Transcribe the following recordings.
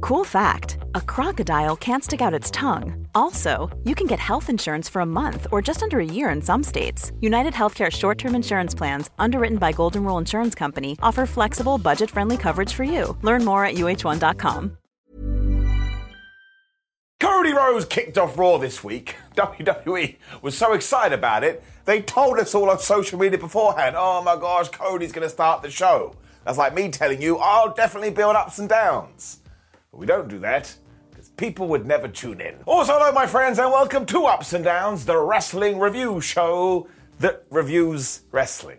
Cool fact a crocodile can't stick out its tongue. Also, you can get health insurance for a month or just under a year in some states. United Healthcare short term insurance plans, underwritten by Golden Rule Insurance Company, offer flexible, budget friendly coverage for you. Learn more at uh1.com. Cody Rhodes kicked off Raw this week. WWE was so excited about it, they told us all on social media beforehand, oh my gosh, Cody's going to start the show. That's like me telling you, I'll definitely build ups and downs. We don't do that, because people would never tune in. Also, hello, my friends, and welcome to Ups and Downs, the wrestling review show that reviews wrestling.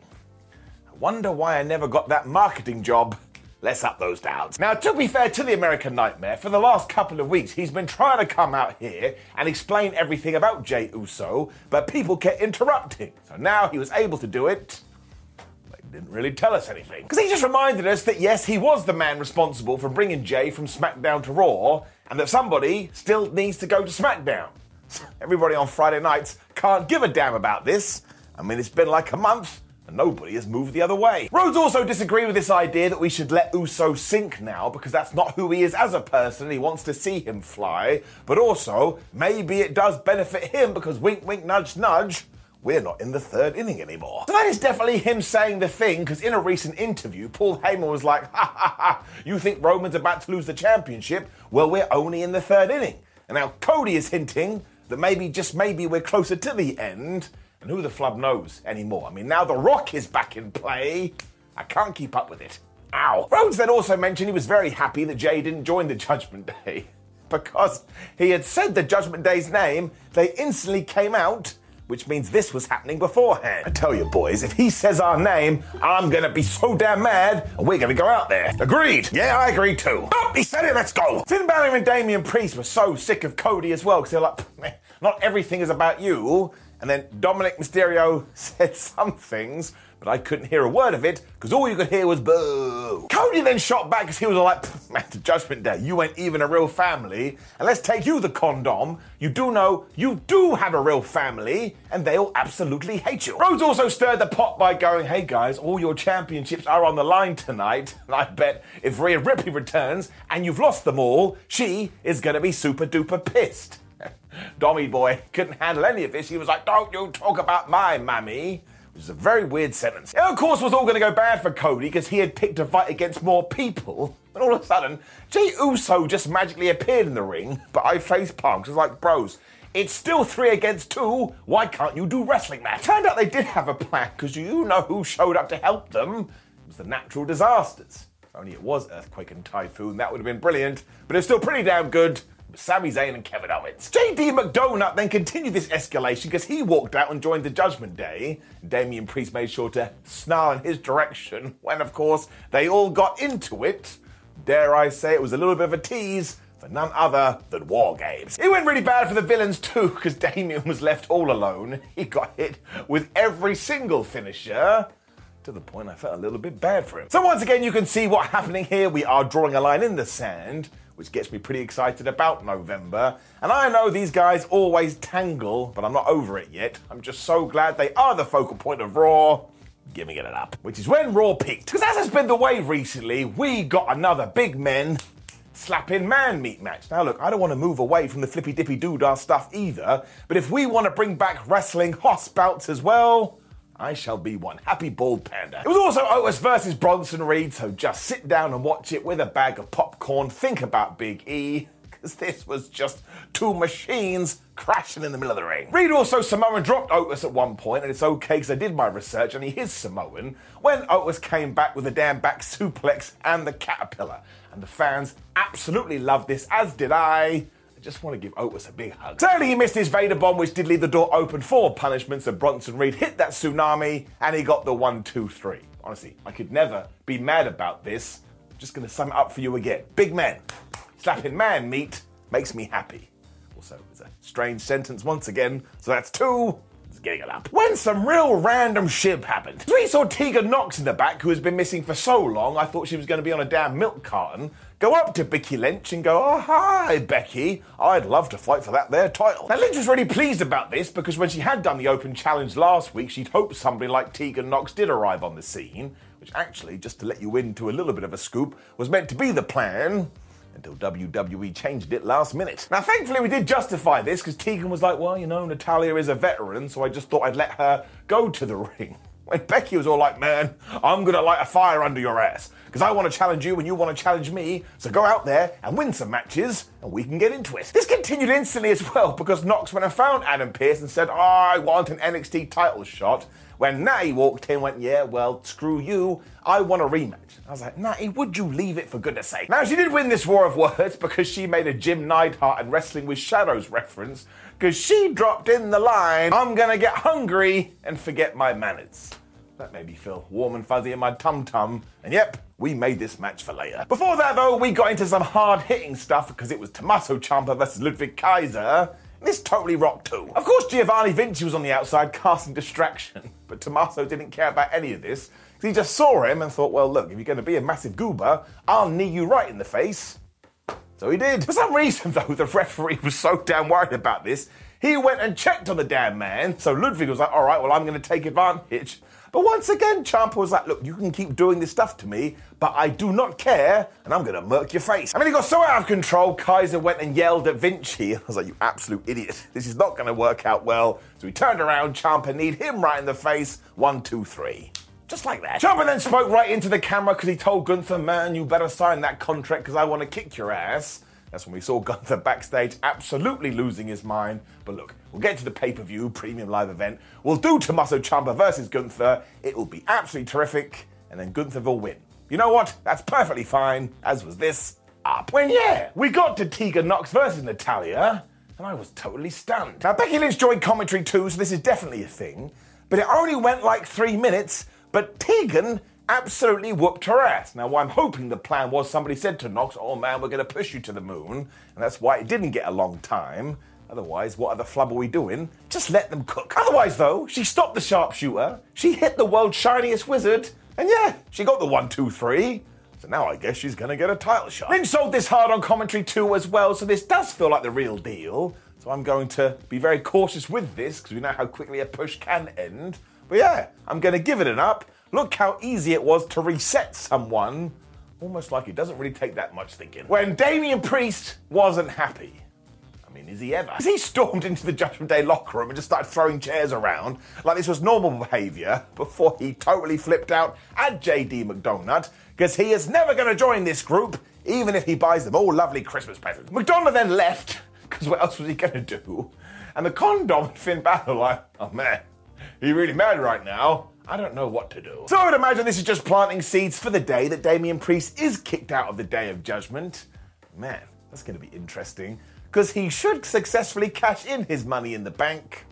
I wonder why I never got that marketing job. Let's up those downs. Now, to be fair to the American Nightmare, for the last couple of weeks, he's been trying to come out here and explain everything about Jey Uso, but people kept interrupting. So now he was able to do it. Didn't really tell us anything. Because he just reminded us that yes, he was the man responsible for bringing Jey from SmackDown to Raw, and that somebody still needs to go to SmackDown. Everybody on Friday nights can't give a damn about this. I mean, it's been like a month and nobody has moved the other way. Rhodes also disagreed with this idea that we should let Uso sink now because that's not who he is as a person. He wants to see him fly, but also maybe it does benefit him because wink, wink, nudge, nudge. We're not in the third inning anymore. So that is definitely him saying the thing, because in a recent interview, Paul Heyman was like, ha ha ha, you think Roman's about to lose the championship? Well, we're only in the third inning. And now Cody is hinting that maybe, just maybe, we're closer to the end. And who the flub knows anymore? I mean, now The Rock is back in play. I can't keep up with it. Ow. Rhodes then also mentioned he was very happy that Jey didn't join the Judgment Day. Because he had said the Judgment Day's name, they instantly came out, which means this was happening beforehand. I tell you, boys, if he says our name, I'm gonna be so damn mad, and we're gonna go out there. Agreed? Yeah, I agree too. Oh, he said it, let's go. Finn Balor and Damian Priest were so sick of Cody as well, because they're like, not everything is about you. And then Dominik Mysterio said some things, but I couldn't hear a word of it because all you could hear was boo. Cody then shot back because he was like, man, the Judgment Day, you ain't even a real family. And let's take you, the condom. You do know you do have a real family, and they'll absolutely hate you. Rhodes also stirred the pot by going, hey guys, all your championships are on the line tonight. And I bet if Rhea Ripley returns and you've lost them all, she is going to be super duper pissed. Dommy boy couldn't handle any of this. He was like, Don't you talk about my mammy. Which is a very weird sentence. It, of course, was all going to go bad for Cody because he had picked a fight against more people. And all of a sudden, Jey Uso just magically appeared in the ring, but I face palmed. It's like, bros, it's still three against two. Why can't you do wrestling match? Turned out they did have a plan because you know who showed up to help them. It was the natural disasters. If only it was earthquake and typhoon, that would have been brilliant. But it's still pretty damn good. Sami Zayn and Kevin Owens. JD McDonagh then continued this escalation because he walked out and joined the Judgment Day. Damian Priest made sure to snarl in his direction when, of course, they all got into it. Dare I say it was a little bit of a tease for none other than War Games. It went really bad for the villains too because Damian was left all alone. He got hit with every single finisher to the point I felt a little bit bad for him. So once again, you can see what's happening here. We are drawing a line in the sand, which gets me pretty excited about November. And I know these guys always tangle, but I'm not over it yet. I'm just so glad they are the focal point of Raw. Giving it up. Which is when Raw peaked. Because as has been the way recently, we got another big men slapping man meat match. Now, look, I don't want to move away from the flippy dippy doodah stuff either, but if we want to bring back wrestling hoss bouts as well, I shall be one. Happy bald panda. It was also Otis versus Bronson Reed, so just sit down and watch it with a bag of Think about Big E, because this was just two machines crashing in the middle of the ring. Reed also Samoan dropped Otis at one point, and it's okay because I did my research and he is Samoan, when Otis came back with a damn back suplex and the caterpillar. And the fans absolutely loved this, as did I. I just want to give Otis a big hug. Sadly, he missed his Vader bomb, which did leave the door open for punishment. So Bronson Reed hit that tsunami, and he got the one, two, three. Honestly, I could never be mad about this. Just going to sum it up for you again. Big men, slapping man meat makes me happy. Also, it's a strange sentence once again, so that's two. It's getting it up. When some real random shib happened. We saw Tegan Nox in the back, who has been missing for so long, I thought she was going to be on a damn milk carton, go up to Becky Lynch and go, Oh, hi, Becky. I'd love to fight for that there title. Now, Lynch was really pleased about this because when she had done the open challenge last week, she'd hoped somebody like Tegan Nox did arrive on the scene, which actually, just to let you into a little bit of a scoop, was meant to be the plan until WWE changed it last minute. Now, thankfully, we did justify this because Tegan was like, well, you know, Natalya is a veteran, so I just thought I'd let her go to the ring. When Becky was all like, man, I'm gonna light a fire under your ass because I want to challenge you and you want to challenge me. So go out there and win some matches and we can get into it. This continued instantly as well because Nox went and found Adam Pearce and said, oh, I want an NXT title shot. When Natty walked in, went, yeah, well, screw you. I want a rematch. I was like, Natty, would you leave it for goodness sake? Now, she did win this war of words because she made a Jim Neidhart and Wrestling with Shadows reference because she dropped in the line, I'm gonna get hungry and forget my manners. That made me feel warm and fuzzy in my tum tum. And yep, we made this match for later. Before that, though, we got into some hard hitting stuff because it was Tommaso Ciampa versus Ludwig Kaiser. This totally rocked too. Of course, Giovanni Vinci was on the outside casting distraction, but Tommaso didn't care about any of this he just saw him and thought, well, look, if you're going to be a massive goober, I'll knee you right in the face. So he did. For some reason, though, the referee was so damn worried about this, he went and checked on the damn man. So Ludwig was like, all right, well, I'm going to take advantage. But once again, Ciampa was like, look, you can keep doing this stuff to me, but I do not care, and I'm to murk your face. I mean, he got so out of control, Kaiser went and yelled at Vinci. I was like, you absolute idiot. This is not to work out well. So he turned around, Ciampa kneed him right in the face. One, two, three. Just like that. Ciampa then spoke right into the camera because he told Gunther, man, you better sign that contract because I want to kick your ass. That's when we saw Gunther backstage absolutely losing his mind. But look, we'll get to the pay per view premium live event. We'll do Tommaso Ciampa versus Gunther. It will be absolutely terrific, and then Gunther will win. You know what? That's perfectly fine, as was this up. When, yeah, we got to Tegan Nox versus Natalya, and I was totally stunned. Now, Becky Lynch joined commentary too, so this is definitely a thing. But it only went like three minutes, but Tegan absolutely whooped her ass. Now, I'm hoping the plan was somebody said to Nox, oh man, we're going to push you to the moon, and that's why it didn't get a long time. Otherwise, what other flub are we doing? Just let them cook. Otherwise, though, she stopped the sharpshooter, she hit the world's shiniest wizard, and yeah, she got the one, two, three. So now I guess she's gonna get a title shot. Lynch sold this hard on commentary too as well, so this does feel like the real deal. So I'm going to be very cautious with this because we know how quickly a push can end. But yeah, I'm gonna give it an up. Look how easy it was to reset someone. Almost like it doesn't really take that much thinking. When Damian Priest wasn't happy. I mean, is he ever? He stormed into the Judgment Day locker room and just started throwing chairs around like this was normal behaviour before he totally flipped out at JD McDonagh because he is never going to join this group even if he buys them all lovely Christmas presents. McDonagh then left because what else was he going to do? And the condom Finn Balor like, oh man, he really mad right now. I don't know what to do. So I would imagine this is just planting seeds for the day that Damian Priest is kicked out of the Day of Judgment. Man, that's going to be interesting because he should successfully cash in his money in the bank.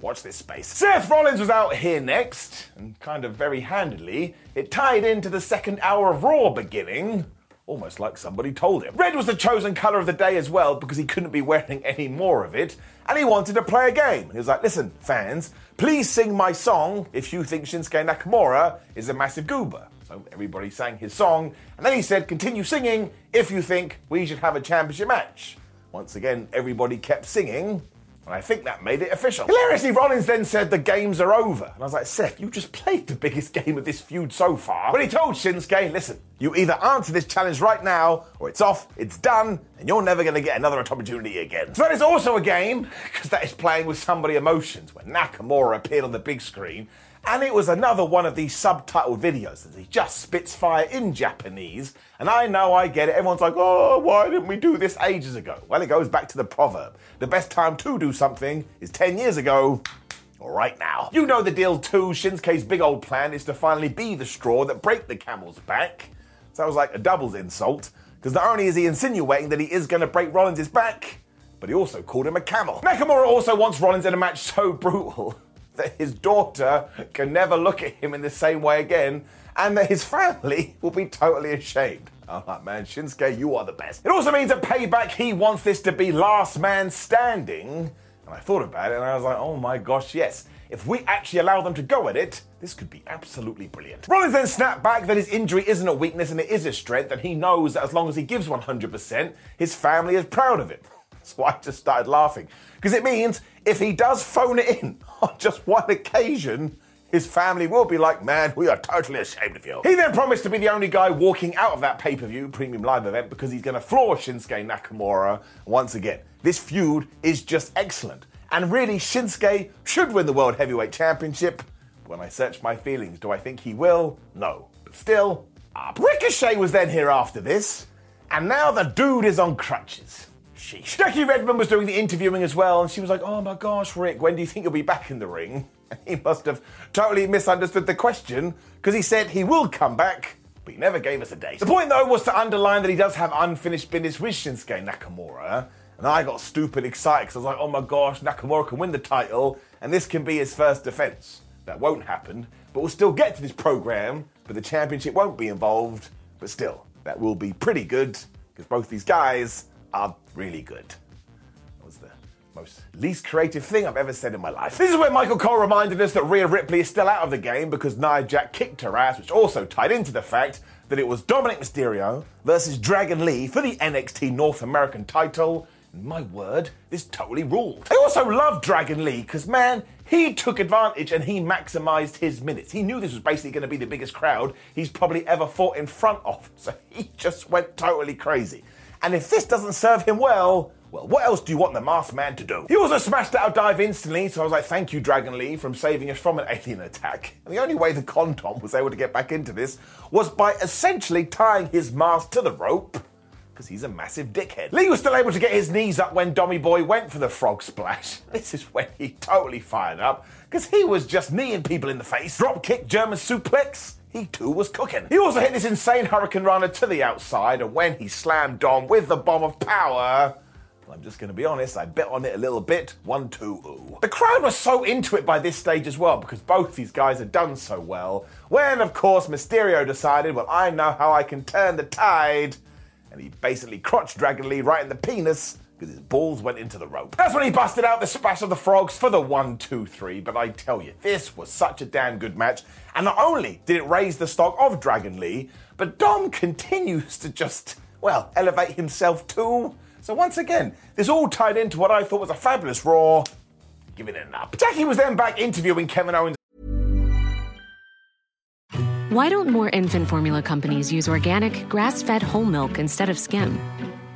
Watch this space. Seth Rollins was out here next, and kind of very handily, it tied into the second hour of Raw beginning. Almost like somebody told him. Red was the chosen colour of the day as well because he couldn't be wearing any more of it, and he wanted to play a game. He was like, listen, fans, please sing my song if you think Shinsuke Nakamura is a massive goober. So everybody sang his song, and then he said, continue singing if you think we should have a championship match. Once again, everybody kept singing, and I think that made it official. Hilariously, Rollins then said the games are over. And I was like, Seth, you just played the biggest game of this feud so far. But he told Shinsuke, listen, you either answer this challenge right now, or it's off, it's done, and you're never going to get another opportunity again. So that is also a game, because that is playing with somebody's emotions, when Nakamura appeared on the big screen, and it was another one of these subtitled videos that he just spits fire in Japanese. And I know I get it. Everyone's like, oh, why didn't we do this ages ago? Well, it goes back to the proverb the best time to do something is 10 years ago. or right now. You know the deal too. Shinsuke's big old plan is to finally be the straw that break the camel's back. Sounds like a doubles insult, because not only is he insinuating that he is going to break Rollins' back, but he also called him a camel. Nakamura also wants Rollins in a match so brutal that his daughter can never look at him in the same way again, and that his family will be totally ashamed. I'm like, man, Shinsuke, you are the best. It also means a Payback, he wants this to be last man standing. And I thought about it and I was like, oh my gosh, yes. If we actually allow them to go at it, this could be absolutely brilliant. Rollins then snapped back that his injury isn't a weakness and it is a strength, and he knows that as long as he gives 100%, his family is proud of it. So I just started laughing. Because it means if he does phone it in on just one occasion, his family will be like, man, we are totally ashamed of you. He then promised to be the only guy walking out of that pay per view premium live event because he's going to floor Shinsuke Nakamura once again. This feud is just excellent. And really, Shinsuke should win the World Heavyweight Championship. When I search my feelings, do I think he will? No. But still, up. Ricochet was then here after this, and now the dude is on crutches. Sheesh. Jackie Redmond was doing the interviewing as well, and she was like, Oh my gosh, Rick, when do you think you'll be back in the ring? And he must have totally misunderstood the question, because he said he will come back, but he never gave us a date. The point, though, was to underline that he does have unfinished business with Shinsuke Nakamura, and I got stupid excited because I was like, oh my gosh, Nakamura can win the title, and this can be his first defense. That won't happen, but we'll still get to this program, but the championship won't be involved. But still, that will be pretty good because both these guys are really good. That was the most least creative thing I've ever said in my life. This is where Michael Cole reminded us that Rhea Ripley is still out of the game because Nia Jax kicked her ass, which also tied into the fact that it was Dominik Mysterio versus Dragon Lee for the NXT North American title. My word, this totally ruled. I also love Dragon Lee because, man, he took advantage and he maximized his minutes. He knew this was basically going to be the biggest crowd he's probably ever fought in front of, so he just went totally crazy. And if this doesn't serve him well, well, what else do you want the masked man to do? He also smashed out dive instantly, so I was like, thank you, Dragon Lee, from saving us from an alien attack. And the only way the Condom was able to get back into this was by essentially tying his mask to the rope because he's a massive dickhead. Lee was still able to get his knees up when Dommy Boy went for the frog splash. This is when he totally fired up because he was just kneeing people in the face. Drop kick, German suplex. He too was cooking. He also hit this insane Hurricane Runner to the outside, and when he slammed Dom with the bomb of power, I'm just going to be honest, I bet on it a little bit. One, two, ooh. The crowd was so into it by this stage as well because both these guys had done so well. When, of course, Mysterio decided, well, I know how I can turn the tide and he basically crotched Dragon Lee right in the penis because his balls went into the rope. That's when he busted out the splash of the frogs for the one, two, three. But I tell you, this was such a damn good match. And not only did it raise the stock of Dragon Lee, but Dom continues to just, well, elevate himself too. So once again, this all tied into what I thought was a fabulous Raw. Giving it an up. Jackie was then back interviewing Kevin Owens. Why don't more infant formula companies use organic, grass fed whole milk instead of skim?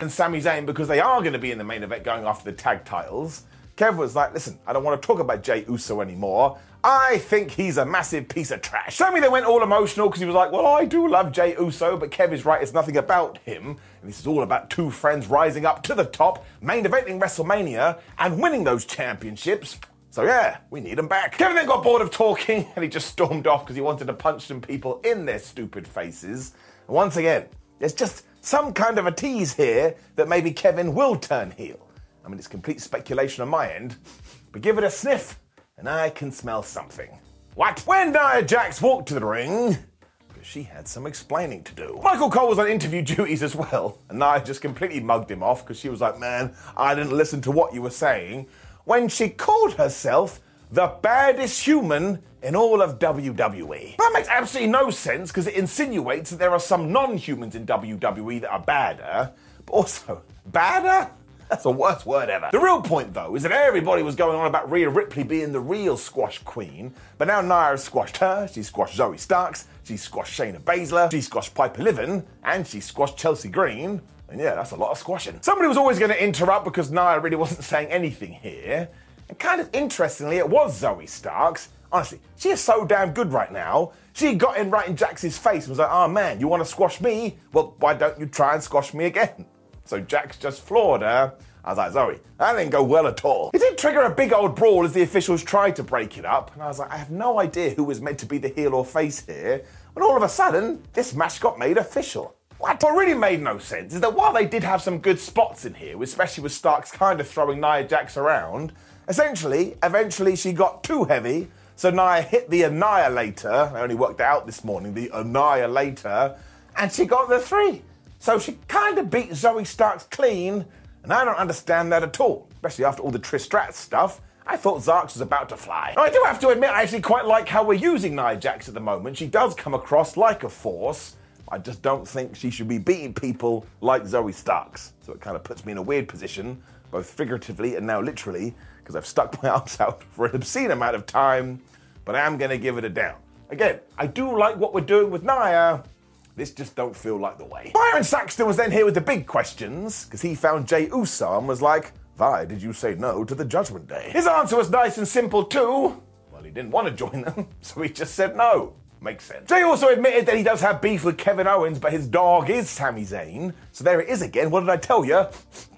And Sami Zayn because they are going to be in the main event going after the tag titles. Kev was like, listen, I don't want to talk about Jey Uso anymore. I think he's a massive piece of trash. Sami then went all emotional because he was like, well, I do love Jey Uso, but Kev is right, it's nothing about him. And this is all about two friends rising up to the top, main eventing WrestleMania, and winning those championships. So yeah, we need him back. Kevin then got bored of talking and he just stormed off because he wanted to punch some people in their stupid faces. And once again, there's just some kind of a tease here that maybe Kevin will turn heel. I mean, it's complete speculation on my end, but give it a sniff, and I can smell something. What? When Nia Jax walked to the ring, she had some explaining to do. Michael Cole was on interview duties as well, and Nia just completely mugged him off because she was like, Man, I didn't listen to what you were saying. When she called herself the baddest human in all of WWE. That makes absolutely no sense because it insinuates that there are some non humans in WWE that are badder, but also, badder? That's the worst word ever. The real point, though, is that everybody was going on about Rhea Ripley being the real squash queen, but now Nia has squashed her, she squashed Zoey Starks, she squashed Shayna Baszler, she squashed Piper Niven, and she squashed Chelsea Green. And yeah, that's a lot of squashing. Somebody was always going to interrupt because Nia really wasn't saying anything here. And kind of interestingly, it was Zoey Starks. Honestly, she is so damn good right now. She got in right in Jax's face and was like, oh man, you want to squash me? Well, why don't you try and squash me again? So Jax just floored her. I was like, Zoey, that didn't go well at all. It did trigger a big old brawl as the officials tried to break it up. And I was like, I have no idea who was meant to be the heel or face here. But all of a sudden, this match got made official. What really made no sense is that while they did have some good spots in here, especially with Starks kind of throwing Nia Jax around, essentially, eventually she got too heavy. So Nia hit the Annihilator. I only worked out this morning, the Annihilator, and she got the three. So she kind of beat Zoey Starks clean, and I don't understand that at all, especially after all the Trish Stratus stuff. I thought Zarks was about to fly. I do have to admit, I actually quite like how we're using Nia Jax at the moment. She does come across like a force. I just don't think she should be beating people like Zoey Starks. So it kind of puts me in a weird position, both figuratively and now literally, because I've stuck my arms out for an obscene amount of time, but I am going to give it a down. Again, I do like what we're doing with Nia. This just don't feel like the way. Byron Saxton was then here with the big questions, because he found Jey Uso and was like, why did you say no to the Judgment Day? His answer was nice and simple too. Well, he didn't want to join them, so he just said no. Makes sense. Jey also admitted that he does have beef with Kevin Owens, but his dog is Sami Zayn. So there it is again. What did I tell you?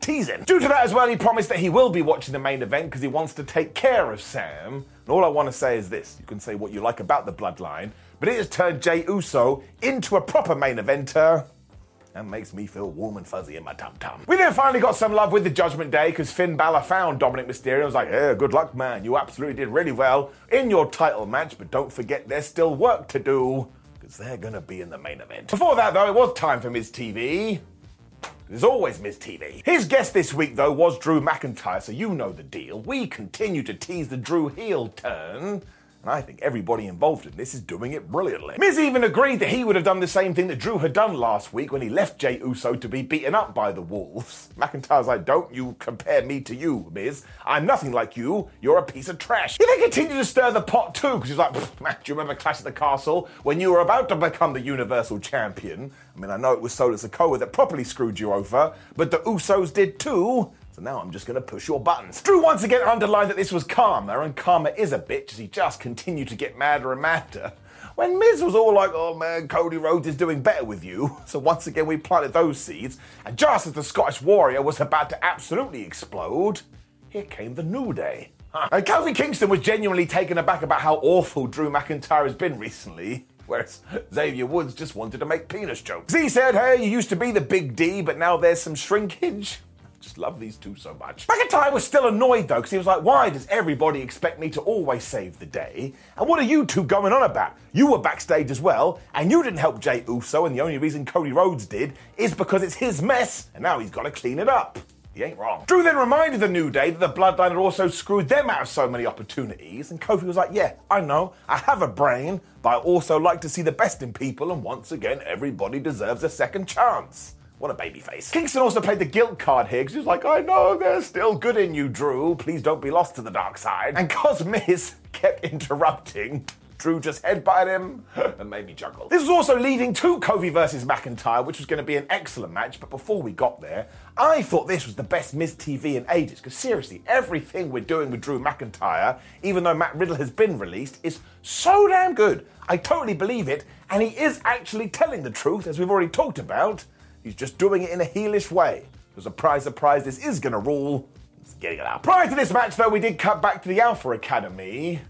Teasing. Due to that as well, he promised that he will be watching the main event because he wants to take care of Sam. And all I want to say is this you can say what you like about the bloodline, but it has turned Jey Uso into a proper main eventer. That makes me feel warm and fuzzy in my tum tum. We then finally got some love with the Judgment Day because Finn Balor found Dominik Mysterio and was like, hey, good luck, man. You absolutely did really well in your title match, but don't forget there's still work to do because they're going to be in the main event. Before that, though, it was time for Miz TV. There's always Miz TV. His guest this week, though, was Drew McIntyre, so you know the deal. We continue to tease the Drew heel turn. And I think everybody involved in this is doing it brilliantly. Miz even agreed that he would have done the same thing that Drew had done last week when he left Jey Uso to be beaten up by the Wolves. McIntyre's like, don't you compare me to you, Miz. I'm nothing like you. You're a piece of trash. He then continued to stir the pot too, because he's like, do you remember Clash at the Castle when you were about to become the Universal Champion? I mean, I know it was Solo Sikoa that properly screwed you over, but the Usos did too. So now I'm just going to push your buttons. Drew once again underlined that this was Karma, and Karma is a bitch as he just continued to get madder and madder. When Miz was all like, oh man, Cody Rhodes is doing better with you. So once again, we planted those seeds, and just as the Scottish Warrior was about to absolutely explode, here came the New Day. Huh. And Kofi Kingston was genuinely taken aback about how awful Drew McIntyre has been recently. Whereas Xavier Woods just wanted to make penis jokes. He said, hey, you used to be the big D, but now there's some shrinkage. Just love these two so much. McIntyre was still annoyed though, because he was like, why does everybody expect me to always save the day? And what are you two going on about? You were backstage as well, and you didn't help Jey Uso, and the only reason Cody Rhodes did is because it's his mess, and now he's got to clean it up. He ain't wrong. Drew then reminded the New Day that the Bloodline had also screwed them out of so many opportunities, and Kofi was like, Yeah, I know, I have a brain, but I also like to see the best in people, and once again, everybody deserves a second chance. What a babyface. Kingston also played the guilt card here because he was like, I know there's still good in you, Drew. Please don't be lost to the dark side. And cause Miz kept interrupting, Drew just headbutted him and made me chuckle. This was also leading to Kofi versus McIntyre, which was going to be an excellent match. But before we got there, I thought this was the best Miz TV in ages. Because seriously, everything we're doing with Drew McIntyre, even though Matt Riddle has been released, is so damn good. I totally believe it. And he is actually telling the truth, as we've already talked about. He's just doing it in a heelish way. So surprise, surprise, this is gonna rule. It's getting it out. Prior to this match, though, we did cut back to the Alpha Academy.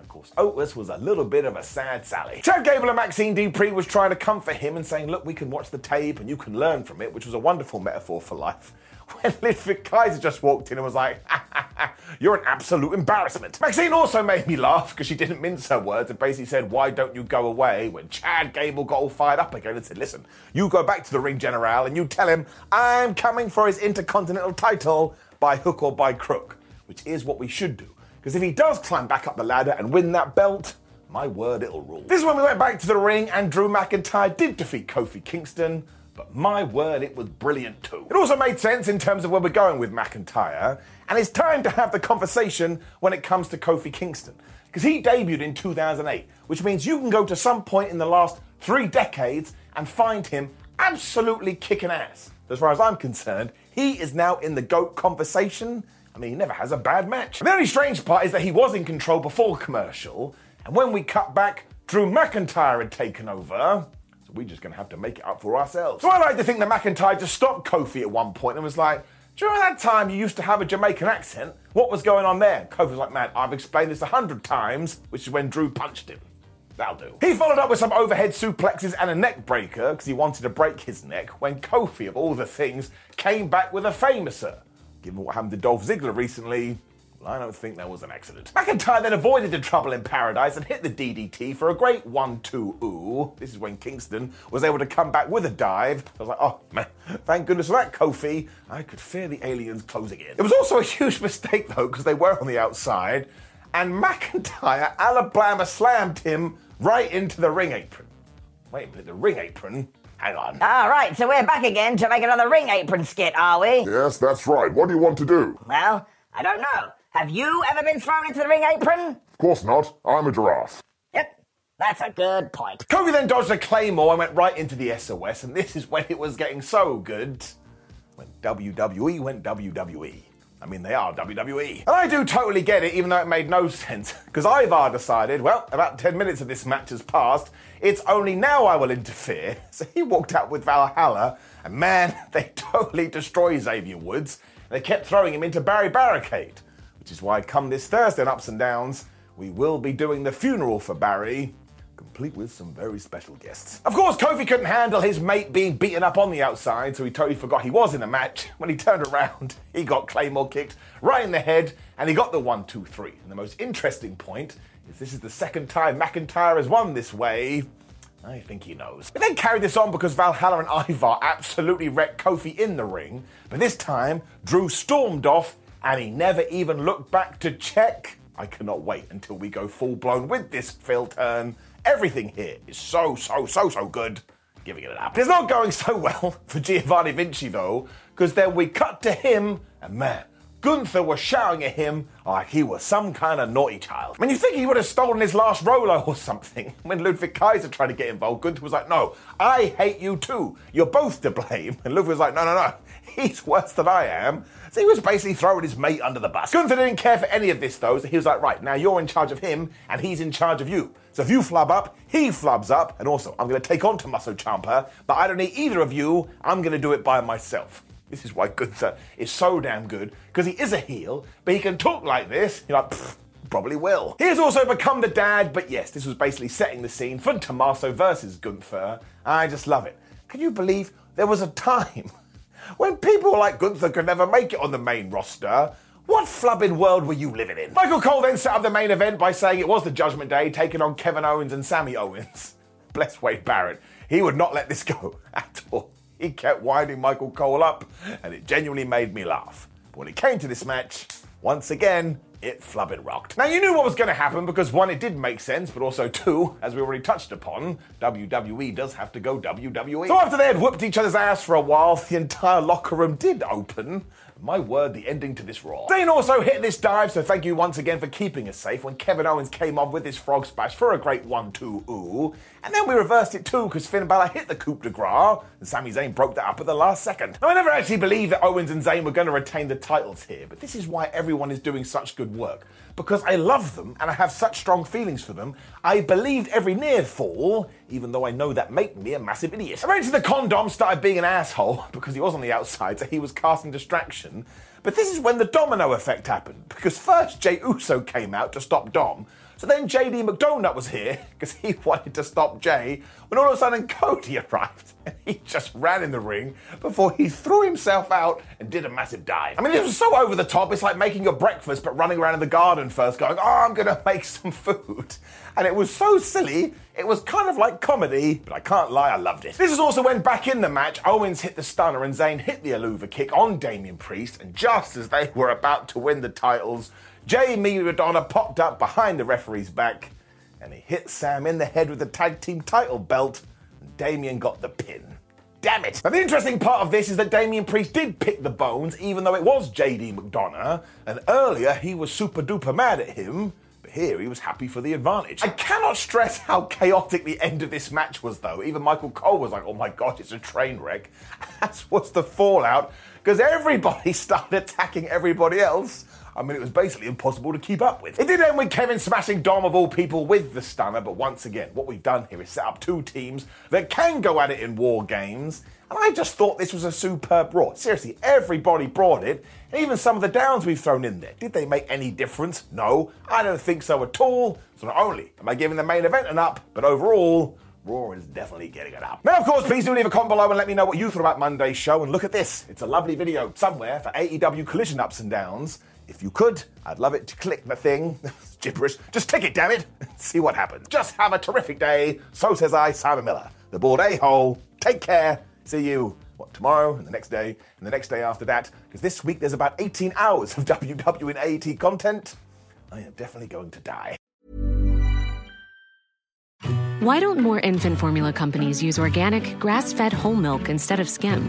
Of course, oh, Otis was a little bit of a sad Sally. Chad Gable and Maxxine Dupri was trying to comfort him and saying, look, we can watch the tape and you can learn from it, which was a wonderful metaphor for life. When Ludwig Kaiser just walked in and was like, you're an absolute embarrassment. Maxxine also made me laugh because she didn't mince her words and basically said, why don't you go away? When Chad Gable got all fired up again and said, listen, you go back to the ring general and you tell him I'm coming for his intercontinental title by hook or by crook, which is what we should do. Because if he does climb back up the ladder and win that belt, my word, it'll rule. This is when we went back to the ring and Drew McIntyre did defeat Kofi Kingston, but my word, it was brilliant too. It also made sense in terms of where we're going with McIntyre, and it's time to have the conversation when it comes to Kofi Kingston. Because he debuted in 2008, which means you can go to some point in the last three decades and find him absolutely kicking ass. As far as I'm concerned, he is now in the GOAT conversation I mean, he never has a bad match. The only strange part is that he was in control before commercial, and when we cut back, Drew McIntyre had taken over. We're just gonna have to make it up for ourselves. So I like to think that McIntyre just stopped Kofi at one point and was like, remember that time you used to have a Jamaican accent? What was going on there? Kofi was like, man, I've explained this a hundred times, which is when Drew punched him. That'll do. He followed up with some overhead suplexes and a neck breaker because he wanted to break his neck when Kofi, of all the things, came back with a famouser given what happened to Dolph Ziggler recently, well, I don't think that was an accident. McIntyre then avoided the trouble in paradise and hit the DDT for a great 1 2 ooh. This is when Kingston was able to come back with a dive. I was like, oh man, thank goodness for that, Kofi. I could fear the aliens closing in. It was also a huge mistake though, because they were on the outside, and McIntyre Alabama slammed him right into the ring apron. Wait a minute, the ring apron? Hang on. All right, so we're back again to make another ring apron skit, are we? Yes, that's right. What do you want to do? Well, I don't know. Have you ever been thrown into the ring apron? Of course not. I'm a giraffe. Yep, that's a good point. Kofi then dodged a claymore and went right into the SOS, and this is when it was getting so good. When WWE went WWE. I mean, they are WWE. And I do totally get it, even though it made no sense. Because Ivar decided, well, about 10 minutes of this match has passed, it's only now I will interfere. So he walked out with Valhalla, and man, they totally destroyed Xavier Woods. They kept throwing him into Barry Barricade, which is why come this Thursday on Ups and Downs, we will be doing the funeral for Barry, complete with some very special guests. Of course, Kofi couldn't handle his mate being beaten up on the outside, so he totally forgot he was in a match. When he turned around, he got Claymore kicked right in the head, and he got the one, two, three. And the most interesting point is this is the second time McIntyre has won this way. I think he knows. But then carried this on because Valhalla and Ivar absolutely wrecked Kofi in the ring. But this time, Drew stormed off and he never even looked back to check. I cannot wait until we go full blown with this heel turn. Everything here is so, so, so, so good. Giving it an up. It's not going so well for Giovanni Vinci though, because then we cut to him and man, Gunther was shouting at him like he was some kind of naughty child. I mean, you think he would have stolen his last Rolo or something. When Ludwig Kaiser tried to get involved, Gunther was like, no, I hate you too. You're both to blame. And Ludwig was like, no, no, no. He's worse than I am. So he was basically throwing his mate under the bus. Gunther didn't care for any of this though, so he was like, right, now you're in charge of him and he's in charge of you. So if you flub up, he flubs up, and also I'm to take on Tommaso Ciampa, but I don't need either of you. I'm to do it by myself. This is why Gunther is so damn good, because he is a heel, but he can talk like this. You're like, probably will. He has also become the dad, but yes, this was basically setting the scene for Tommaso versus Gunther. I just love it. Can you believe there was a time when people like Gunther could never make it on the main roster? What flubbing world were you living in? Michael Cole then set up the main event by saying it was the Judgment Day, taking on Kevin Owens and Sami Owens. Bless Wade Barrett. He would not let this go at all. He kept winding Michael Cole up, and it genuinely made me laugh. But when it came to this match, once again, it flubbing rocked. Now, you knew what was going to happen because one, it did make sense, but also two, as we already touched upon, WWE does have to go WWE. So after they had whooped each other's ass for a while, the entire locker room did open. My word, the ending to this Raw. Dean also hit this dive, so thank you once again for keeping us safe when Kevin Owens came off with his frog splash for a great 1 2 ooh. And then we reversed it too because Finn Balor hit the coup de grace and Sami Zayn broke that up at the last second. Now, I never actually believed that Owens and Zayn were going to retain the titles here, but this is why everyone is doing such good work. Because I love them and I have such strong feelings for them, I believed every near fall, even though I know that made me a massive idiot. Eventually, the condom started being an asshole because he was on the outside, so he was casting distraction. But this is when the domino effect happened, because first Jey Uso came out to stop Dom, So then JD McDonagh was here because he wanted to stop Jey when all of a sudden Cody arrived and he just ran in the ring before he threw himself out and did a massive dive. I mean, it was so over the top. It's like making your breakfast but running around in the garden first, going, "Oh, I'm gonna make some food," and it was so silly. It was kind of like comedy, but I can't lie, I loved it. This is also when back in the match, Owens hit the stunner and Zayn hit the Helluva kick on Damian Priest, and just as they were about to win the titles, JD McDonagh popped up behind the referee's back and he hit Sam in the head with the tag team title belt, and Damian got the pin. Damn it! Now, the interesting part of this is that Damian Priest did pick the bones, even though it was JD McDonagh, and earlier he was super duper mad at him. But here he was happy for the advantage. I cannot stress how chaotic the end of this match was, though. Even Michael Cole was like, oh my god, it's a train wreck. As was the fallout, because everybody started attacking everybody else. I mean, it was basically impossible to keep up with. It did end with Kevin smashing Dom of all people with the stunner, but once again, what we've done here is set up two teams that can go at it in war games. And I just thought this was a superb Raw. Seriously, everybody brought it, and even some of the downs we've thrown in there. Did they make any difference? No, I don't think so at all. So not only am I giving the main event an up, but overall, Raw is definitely getting it up. Now, of course, please do leave a comment below and let me know what you thought about Monday's show. And look at this. It's a lovely video somewhere for AEW Collision Ups and Downs. If you could, I'd love it to click the thing. gibberish. Just tick it, damn it. See what happens. Just have a terrific day. So says I, Simon Miller, the bored a-hole. Take care. See you, what, tomorrow and the next day and the next day after that. Because this week there's about 18 hours of WW and AET content. I am definitely going to die. Why don't more infant formula companies use organic, grass fed whole milk instead of skim?